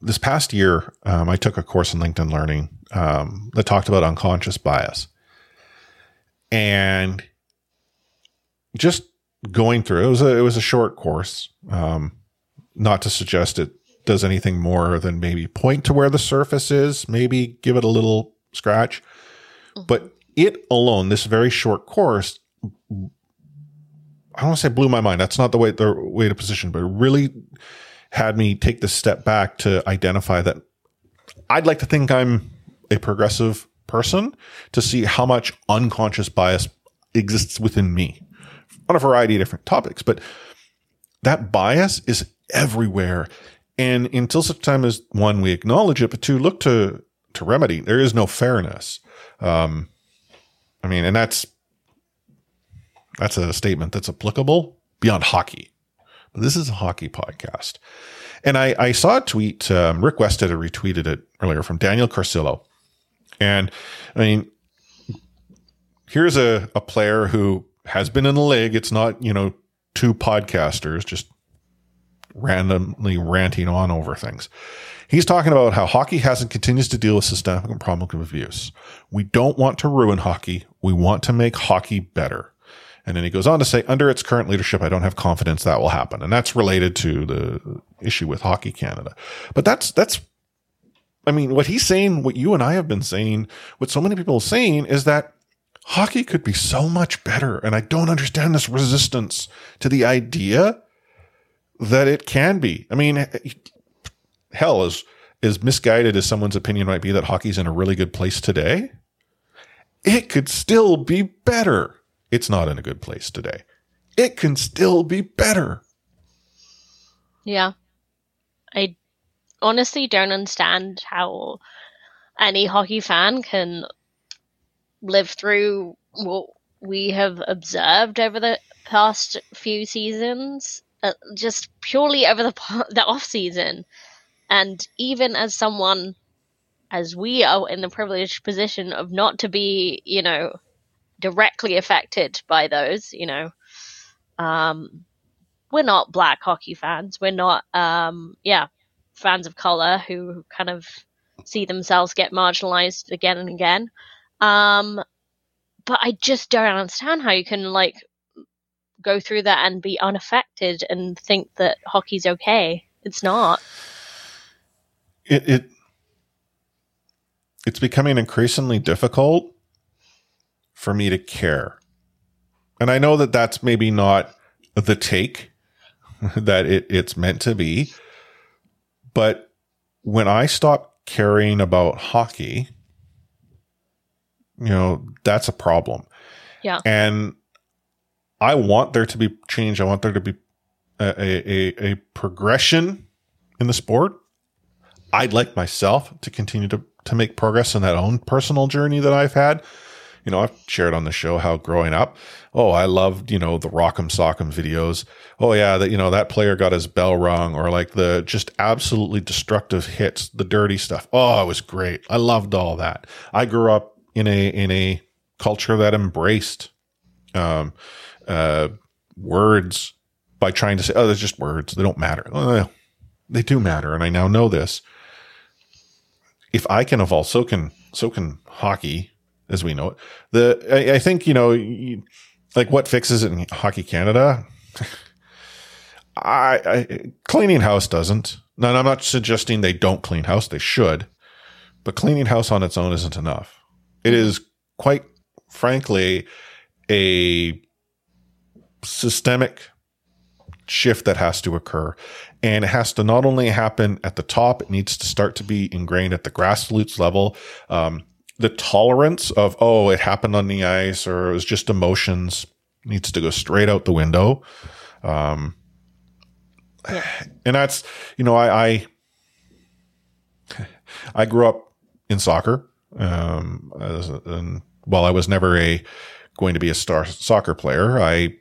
Speaker 2: this past year, um, I took a course in LinkedIn Learning um, that talked about unconscious bias, and just going through it was a it was a short course. Um, not to suggest it does anything more than maybe point to where the surface is, maybe give it a little scratch. But it alone, this very short course, I don't want to say blew my mind. That's not the way the way to position, but it really had me take the step back to identify that I'd like to think I'm a progressive person to see how much unconscious bias exists within me on a variety of different topics. But that bias is everywhere. And until such time as one, we acknowledge it, but two, look to, to remedy, there is no fairness. Um, I mean, and that's, that's a statement that's applicable beyond hockey. But this is a hockey podcast. And I, I saw a tweet, um, Rick Westhead had retweeted it earlier from Daniel Carcillo. And I mean, here's a, a player who has been in the league. It's not, you know, two podcasters just randomly ranting on over things. He's talking about how hockey has and continues to deal with systemic problems of abuse. We don't want to ruin hockey. We want to make hockey better. And then he goes on to say, under its current leadership, I don't have confidence that will happen. And that's related to the issue with Hockey Canada. But that's, that's, I mean, what he's saying, what you and I have been saying, what so many people are saying is that hockey could be so much better. And I don't understand this resistance to the idea that it can be. I mean, hell, is as misguided as someone's opinion might be that hockey's in a really good place today, it could still be better. It's not in a good place today. It can still be better.
Speaker 4: Yeah. I honestly don't understand how any hockey fan can live through what we have observed over the past few seasons, uh, just purely over the the off season, and even as someone as we are in the privileged position of not to be, you know, directly affected by those, you know, um, we're not black hockey fans. We're not, um, yeah, fans of color who kind of see themselves get marginalized again and again. Um, but I just don't understand how you can like go through that and be unaffected and think that hockey's okay. It's not.
Speaker 2: It, it it's becoming increasingly difficult for me to care. And I know that that's maybe not the take that it, it's meant to be. But when I stop caring about hockey, you know, that's a problem.
Speaker 4: Yeah.
Speaker 2: And I want there to be change. I want there to be a, a, a progression in the sport. I'd like myself to continue to, to make progress in that own personal journey that I've had. You know, I've shared on the show how growing up, oh, I loved, you know, the Rock'em Sock'em videos. Oh, yeah, that, you know, that player got his bell rung or like the just absolutely destructive hits, the dirty stuff. Oh, it was great. I loved all that. I grew up in a, in a culture that embraced, um, uh, words by trying to say, oh, they're just words. They don't matter. They do matter. And I now know this. If I can evolve, so can, so can hockey as we know it. The, I, I think, you know, you, like what fixes it in Hockey Canada? I, I, cleaning house doesn't. Now, I'm not suggesting they don't clean house. They should, but cleaning house on its own isn't enough. It is quite frankly a systemic shift that has to occur. And it has to not only happen at the top, it needs to start to be ingrained at the grassroots level. Um, the tolerance of, oh, it happened on the ice or it was just emotions needs to go straight out the window. Um, yeah. and that's, you know, I, I, I grew up in soccer. Um, as, and while I was never a, going to be a star soccer player, I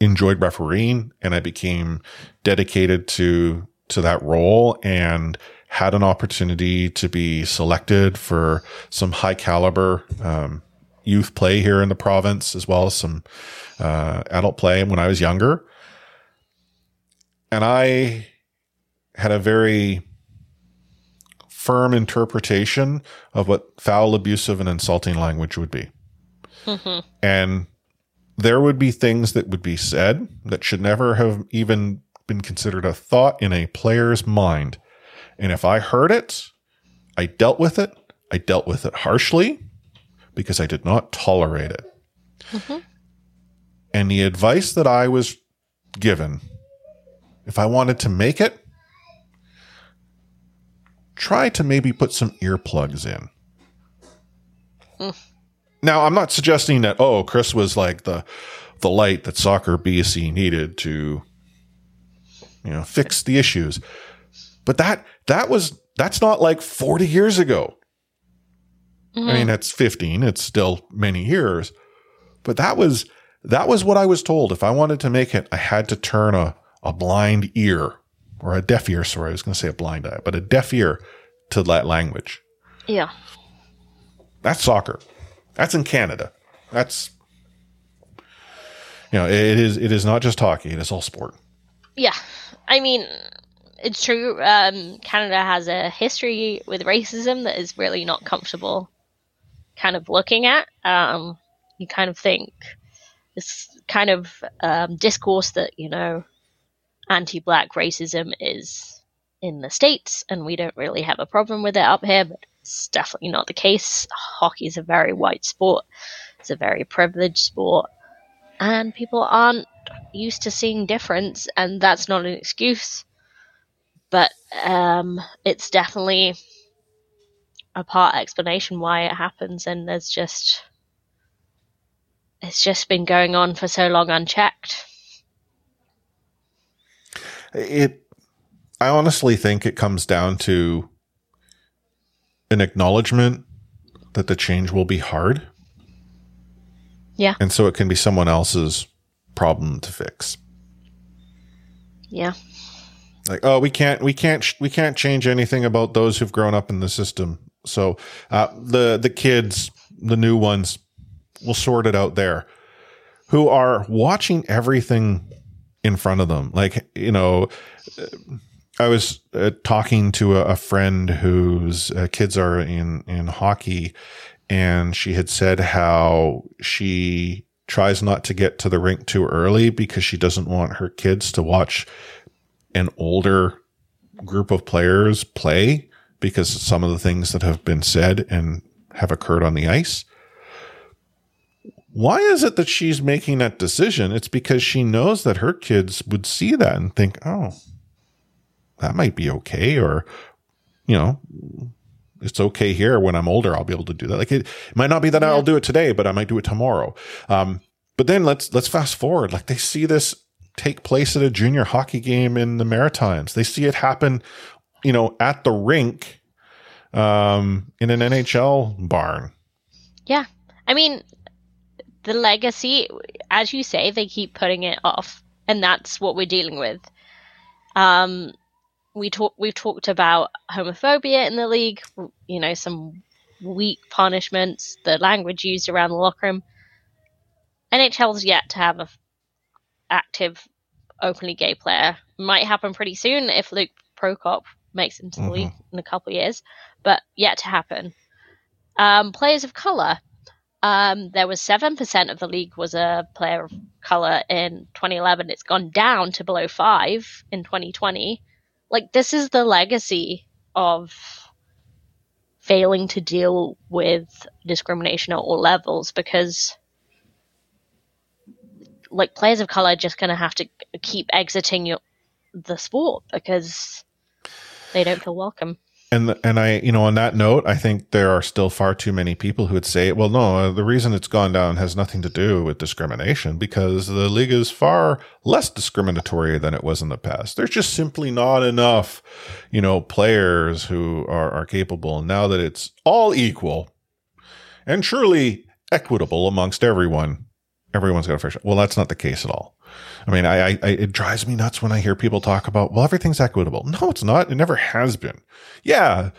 Speaker 2: enjoyed refereeing and I became dedicated to, to that role and had an opportunity to be selected for some high caliber, um, youth play here in the province, as well as some, uh, adult play when I was younger. And I had a very firm interpretation of what foul, abusive, and insulting language would be.
Speaker 4: Mm-hmm.
Speaker 2: And there would be things that would be said that should never have even been considered a thought in a player's mind. And if I heard it, I dealt with it. I dealt with it harshly because I did not tolerate it.
Speaker 4: Mm-hmm.
Speaker 2: And the advice that I was given, if I wanted to make it, try to maybe put some earplugs in.
Speaker 4: Mm.
Speaker 2: Now, I'm not suggesting that, oh, Chris was like the the light that soccer BC needed to you know, fix the issues. But that that was that's not like 40 years ago.
Speaker 4: Mm-hmm.
Speaker 2: I mean, that's 15. It's still many years. But that was that was what I was told. If I wanted to make it, I had to turn a, a blind ear or a deaf ear. Sorry, I was going to say a blind eye, but a deaf ear to that language.
Speaker 4: Yeah.
Speaker 2: That's soccer. That's in Canada. That's you know, it is it is not just hockey. It is all sport.
Speaker 4: Yeah. I mean, it's true. Um, Canada has a history with racism that is really not comfortable kind of looking at. Um, you kind of think this kind of um, discourse that, you know, anti black racism is in the States and we don't really have a problem with it up here, but it's definitely not the case. Hockey is a very white sport, it's a very privileged sport, and people aren't used to seeing difference, and that's not an excuse. But um, it's definitely a part explanation why it happens, and there's just it's just been going on for so long unchecked.
Speaker 2: It I honestly think it comes down to an acknowledgement that the change will be hard.
Speaker 4: Yeah.
Speaker 2: And so it can be someone else's problem to fix.
Speaker 4: Yeah.
Speaker 2: Like, oh, we can't, we can't, we can't change anything about those who've grown up in the system. So, uh, the, the kids, the new ones, will sort it out there who are watching everything in front of them. Like, you know, I was uh, talking to a, a friend whose uh, kids are in, in hockey and she had said how she tries not to get to the rink too early because she doesn't want her kids to watch an older group of players play because some of the things that have been said and have occurred on the ice. Why is it that she's making that decision? It's because she knows that her kids would see that and think, oh, that might be okay. Or, you know, it's okay here. When I'm older, I'll be able to do that. Like it, it might not be that yeah. I'll do it today, but I might do it tomorrow. Um, but then let's let's fast forward. Like they see this take place at a junior hockey game in the Maritimes. They see it happen, you know, at the rink, um, in an NHL barn.
Speaker 4: Yeah, I mean, the legacy, as you say, they keep putting it off, and that's what we're dealing with. Um, we talk we've talked about homophobia in the league, you know, some weak punishments, the language used around the locker room. NHL's yet to have a active, openly gay player. Might happen pretty soon if Luke Prokop makes it into the mm-hmm. league in a couple of years, but yet to happen. Um, players of color. Um, there was seven percent of the league was a player of color in 2011. It's gone down to below five in 2020 like this is the legacy of failing to deal with discrimination at all levels because like players of color just going to have to keep exiting your, the sport because they don't feel welcome
Speaker 2: and and I, you know, on that note, I think there are still far too many people who would say, well, no, uh, the reason it's gone down has nothing to do with discrimination because the league is far less discriminatory than it was in the past. There's just simply not enough, you know, players who are, are capable. And now that it's all equal and truly equitable amongst everyone, everyone's got a shot. Well, that's not the case at all. I mean, I, I, it drives me nuts when I hear people talk about, well, everything's equitable. No, it's not. It never has been. Yeah,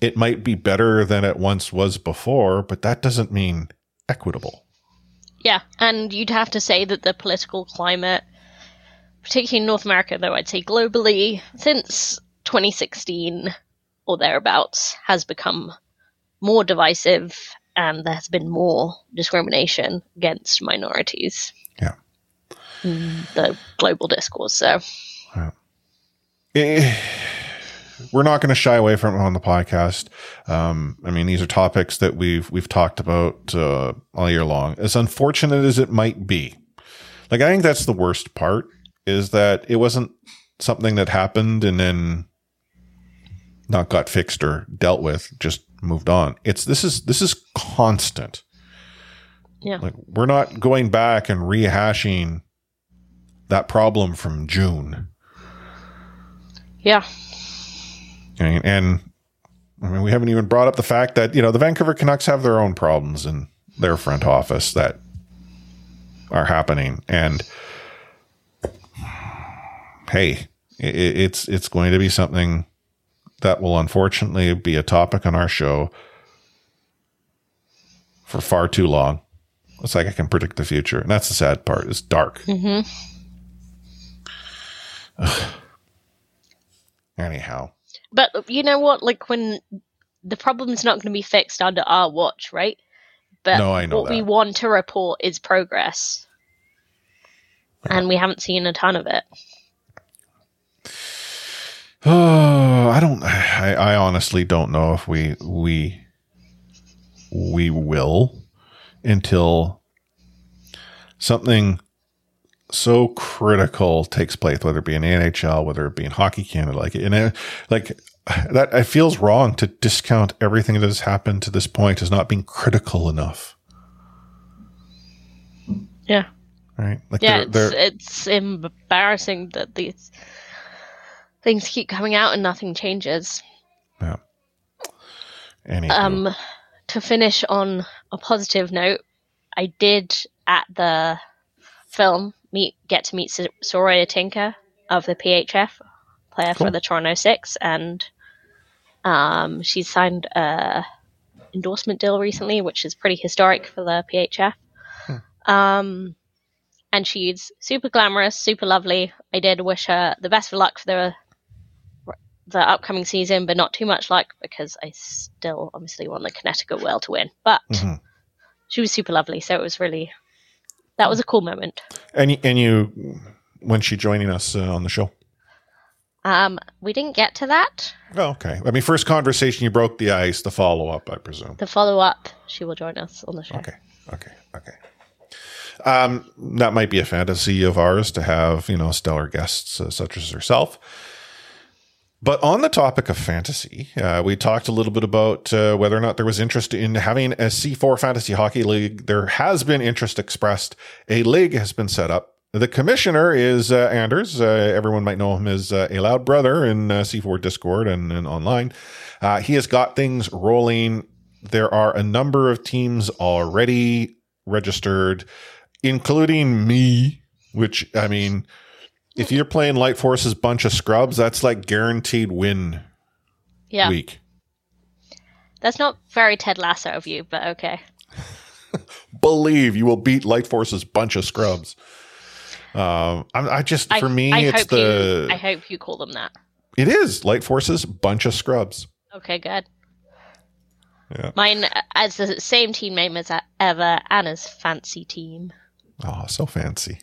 Speaker 2: it might be better than it once was before, but that doesn't mean equitable.
Speaker 4: Yeah, and you'd have to say that the political climate, particularly in North America, though I'd say globally, since 2016 or thereabouts, has become more divisive and there has been more discrimination against minorities.
Speaker 2: Yeah.
Speaker 4: In the global discourse. So
Speaker 2: Eh, we're not going to shy away from it on the podcast. Um, I mean, these are topics that we've we've talked about uh, all year long. As unfortunate as it might be, like I think that's the worst part is that it wasn't something that happened and then not got fixed or dealt with, just moved on. It's this is this is constant.
Speaker 4: yeah.
Speaker 2: Like we're not going back and rehashing that problem from June.
Speaker 4: Yeah.
Speaker 2: And, and I mean, we haven't even brought up the fact that, you know, the Vancouver Canucks have their own problems in their front office that are happening. And hey, it, it's, it's going to be something that will unfortunately be a topic on our show for far too long. It's like I can predict the future. And that's the sad part. It's dark.
Speaker 4: hmm
Speaker 2: Anyhow.
Speaker 4: But you know what? Like when the problem's not going to be fixed under our watch, right? But
Speaker 2: No, I know
Speaker 4: what we want to report is progress, and we haven't seen a ton of it.
Speaker 2: Oh, I don't. I, I honestly don't know if we we we will until something so critical takes place, whether it be in NHL, whether it be in Hockey Canada, like and it, like that. It feels wrong to discount everything that has happened to this point as not being critical enough,
Speaker 4: Yeah,
Speaker 2: right? Like
Speaker 4: yeah.
Speaker 2: they're-
Speaker 4: It's,
Speaker 2: they're-
Speaker 4: it's embarrassing that these things keep coming out and nothing changes.
Speaker 2: yeah. Anywho.
Speaker 4: Um, to finish on a positive note, I did at the film meet get to meet Saroya Tinker of the PHF, player for the Toronto Six, and um, she signed a endorsement deal recently, which is pretty historic for the PHF. Um, and she's super glamorous, super lovely. I did wish her the best of luck for the the upcoming season, but not too much luck because I still obviously want the Connecticut Whale to win. But
Speaker 2: Mhm.
Speaker 4: she was super lovely, so it was really that was a cool moment.
Speaker 2: and and you when she joining us uh, on the show.
Speaker 4: Um, we didn't get to that.
Speaker 2: Oh, okay. I mean, first conversation, you broke the ice. The follow up, I presume.
Speaker 4: The follow up, she will join us on the show.
Speaker 2: Okay. Okay. Okay. Um, that might be a fantasy of ours to have, you know, stellar guests uh, such as herself. But on the topic of fantasy, uh, we talked a little bit about uh, whether or not there was interest in having a C4 fantasy hockey league. There has been interest expressed. A league has been set up. The commissioner is uh, Anders. Uh, everyone might know him as uh, a loud brother in uh, C4 Discord and, and online. He has got things rolling. There are a number of teams already registered, including me, which, I mean, if you're playing Light Force's bunch of scrubs, that's like guaranteed win
Speaker 4: Yeah,
Speaker 2: week.
Speaker 4: that's not very Ted Lasso of you, but okay.
Speaker 2: Believe you will beat Light Force's bunch of scrubs. Um, I, I just,
Speaker 4: I,
Speaker 2: for me,
Speaker 4: I
Speaker 2: it's the,
Speaker 4: you, I hope you call them that.
Speaker 2: it is Light Force's bunch of scrubs.
Speaker 4: Okay, good.
Speaker 2: Yeah.
Speaker 4: Mine as the same team name as ever, Anna's fancy team.
Speaker 2: Oh, so fancy.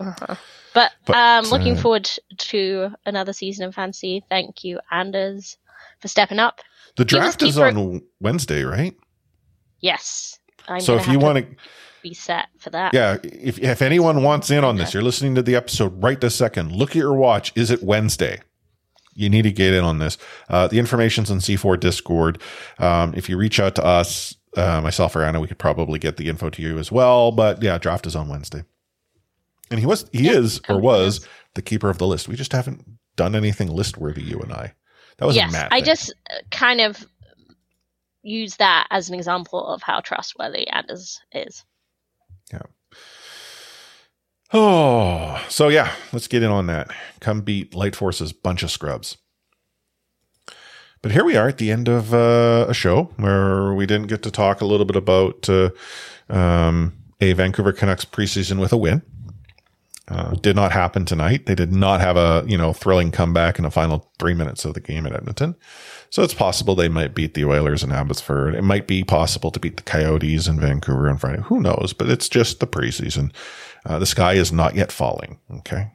Speaker 4: Uh-huh. But,
Speaker 2: But,
Speaker 4: um, looking
Speaker 2: uh,
Speaker 4: forward to another season of Fancy. Thank you, Anders, for stepping up.
Speaker 2: The draft is on Wednesday, right?
Speaker 4: Yes. I'm
Speaker 2: So if you want
Speaker 4: to
Speaker 2: to,
Speaker 4: be set for that.
Speaker 2: yeah, if if anyone wants in on this, you're listening to the episode right this second. Look at your watch. Is it Wednesday? You need to get in on this. Uh, the information's on C4 Discord. Um, if you reach out to us, uh, myself or Anna, we could probably get the info to you as well. But yeah, draft is on Wednesday. And he was, he is, or was the keeper of the list. We just haven't done anything list worthy, you and I. That was
Speaker 4: yes. I just uh, kind of use that as an example of how trustworthy Anders is. Yeah.
Speaker 2: Oh, so yeah, let's get in on that. Come beat Light Force's bunch of scrubs. But here we are at the end of uh, a show where we didn't get to talk a little bit about uh, um, a Vancouver Canucks preseason with a win. Uh, did not happen tonight. They did not have a you know thrilling comeback in the final three minutes of the game at Edmonton. So it's possible they might beat the Oilers in Abbotsford. It might be possible to beat the Coyotes in Vancouver on Friday. Who knows? But it's just the preseason. Uh, the sky is not yet falling. Okay,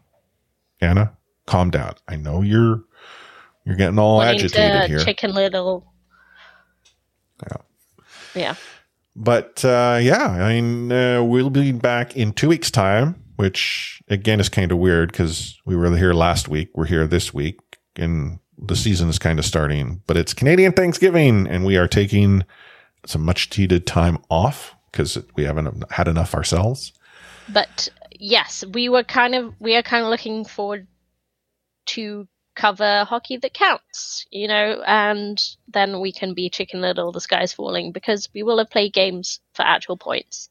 Speaker 2: Anna, calm down. I know you're you're getting all
Speaker 4: Wanting
Speaker 2: agitated here.
Speaker 4: Chicken Little.
Speaker 2: Yeah.
Speaker 4: Yeah.
Speaker 2: But uh, yeah, I mean, uh, we'll be back in two weeks' time, which again is kind of weird because we were here last week. We're here this week, and the season is kind of starting. But it's Canadian Thanksgiving, and we are taking some much needed time off because we haven't had enough ourselves.
Speaker 4: But yes, we were kind of we are kind of looking forward to cover hockey that counts, you know, and then we can be Chicken Little, the sky's falling, because we will have played games for actual points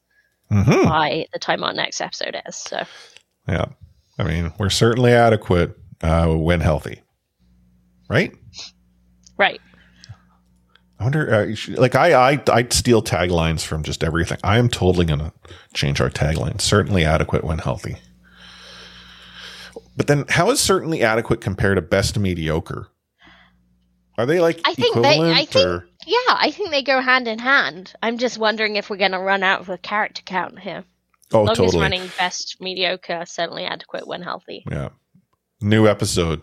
Speaker 2: Mhm.
Speaker 4: by the time our next episode is. So
Speaker 2: Yeah, I mean, we're certainly adequate uh, when healthy, right?
Speaker 4: right.
Speaker 2: I wonder, uh, like I, I, I steal taglines from just everything. I am totally going to change our tagline. Certainly adequate when healthy. But then, how is certainly adequate compared to best mediocre? Are they like
Speaker 4: I think they
Speaker 2: equivalent
Speaker 4: I think
Speaker 2: or?
Speaker 4: Yeah, I think they go hand in hand. I'm just wondering if we're gonna run out of a character count here.
Speaker 2: Oh,
Speaker 4: Longest
Speaker 2: totally.
Speaker 4: running best mediocre, certainly adequate when healthy.
Speaker 2: Yeah. New episode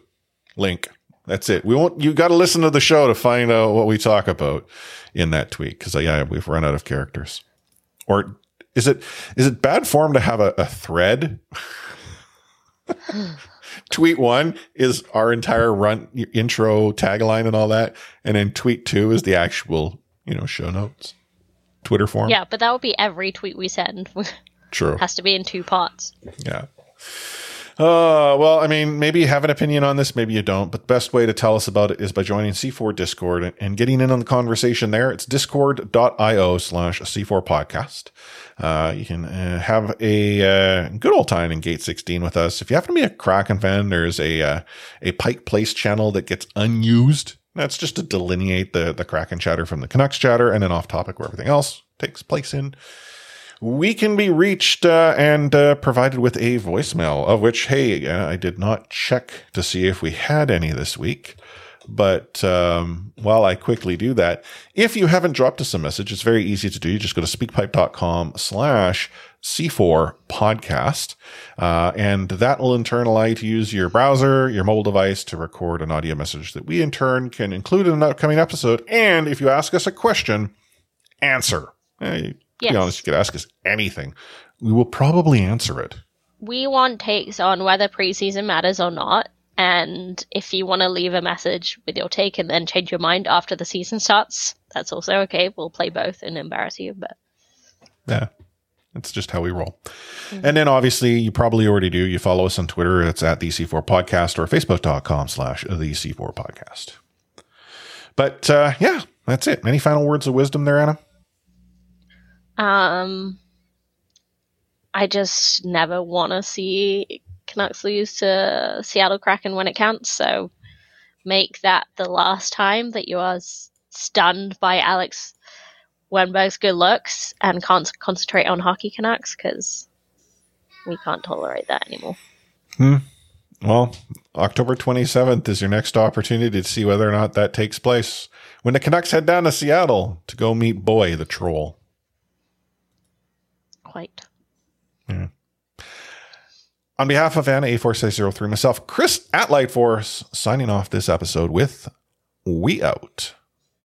Speaker 2: link. That's it. We won't. You got to listen to the show to find out what we talk about in that tweet because uh, yeah, we've run out of characters. Or is it is it bad form to have a, a thread? tweet one is our entire run intro tagline and all that, and then tweet two is the actual you know show notes. Twitter form.
Speaker 4: Yeah, but that would be every tweet we send.
Speaker 2: True.
Speaker 4: Has to be in two parts.
Speaker 2: Yeah. Uh, well, I mean, maybe you have an opinion on this, maybe you don't, but the best way to tell us about it is by joining C4 Discord and, getting in on the conversation there. It's discord.io slash C4 podcast. Uh, you can uh, have a uh, good old time in Gate 16 with us. If you happen to be a Kraken fan, there's a uh, a Pike Place channel that gets unused. That's just to delineate the the Kraken chatter from the Canucks chatter, and then off topic where everything else takes place in we can be reached uh, and uh, provided with a voicemail, of which, hey, uh, I did not check to see if we had any this week. But um, while I quickly do that, if you haven't dropped us a message, it's very easy to do. You just go to speakpipe.com slash C4 podcast. Uh, and that will in turn allow you to use your browser, your mobile device to record an audio message that we in turn can include in an upcoming episode. And if you ask us a question, answer. Eh,
Speaker 4: Yes.
Speaker 2: be honest, you could ask us anything. We will probably answer it.
Speaker 4: We want takes on whether preseason matters or not. And if you want to leave a message with your take and then change your mind after the season starts, that's also okay. We'll play both and embarrass you, but
Speaker 2: Yeah. That's just how we roll. And then obviously you probably already do. You follow us on Twitter. It's at the C4 podcast or facebook.com slash the C4 podcast. But uh, yeah, that's it. Any final words of wisdom there, Anna?
Speaker 4: Um, I just never want to see Canucks lose to Seattle Kraken when it counts. So make that the last time that you are stunned by Alex Wennberg's good looks and can't concentrate on hockey Canucks because we can't tolerate that anymore.
Speaker 2: Hmm. Well, October 27th is your next opportunity to see whether or not that takes place when the Canucks head down to Seattle to go meet Buoy the Troll.
Speaker 4: Quite.
Speaker 2: Yeah. Mm-hmm. On behalf of Anna A4603, myself, Chris at Lightforce, signing off this episode with We Out.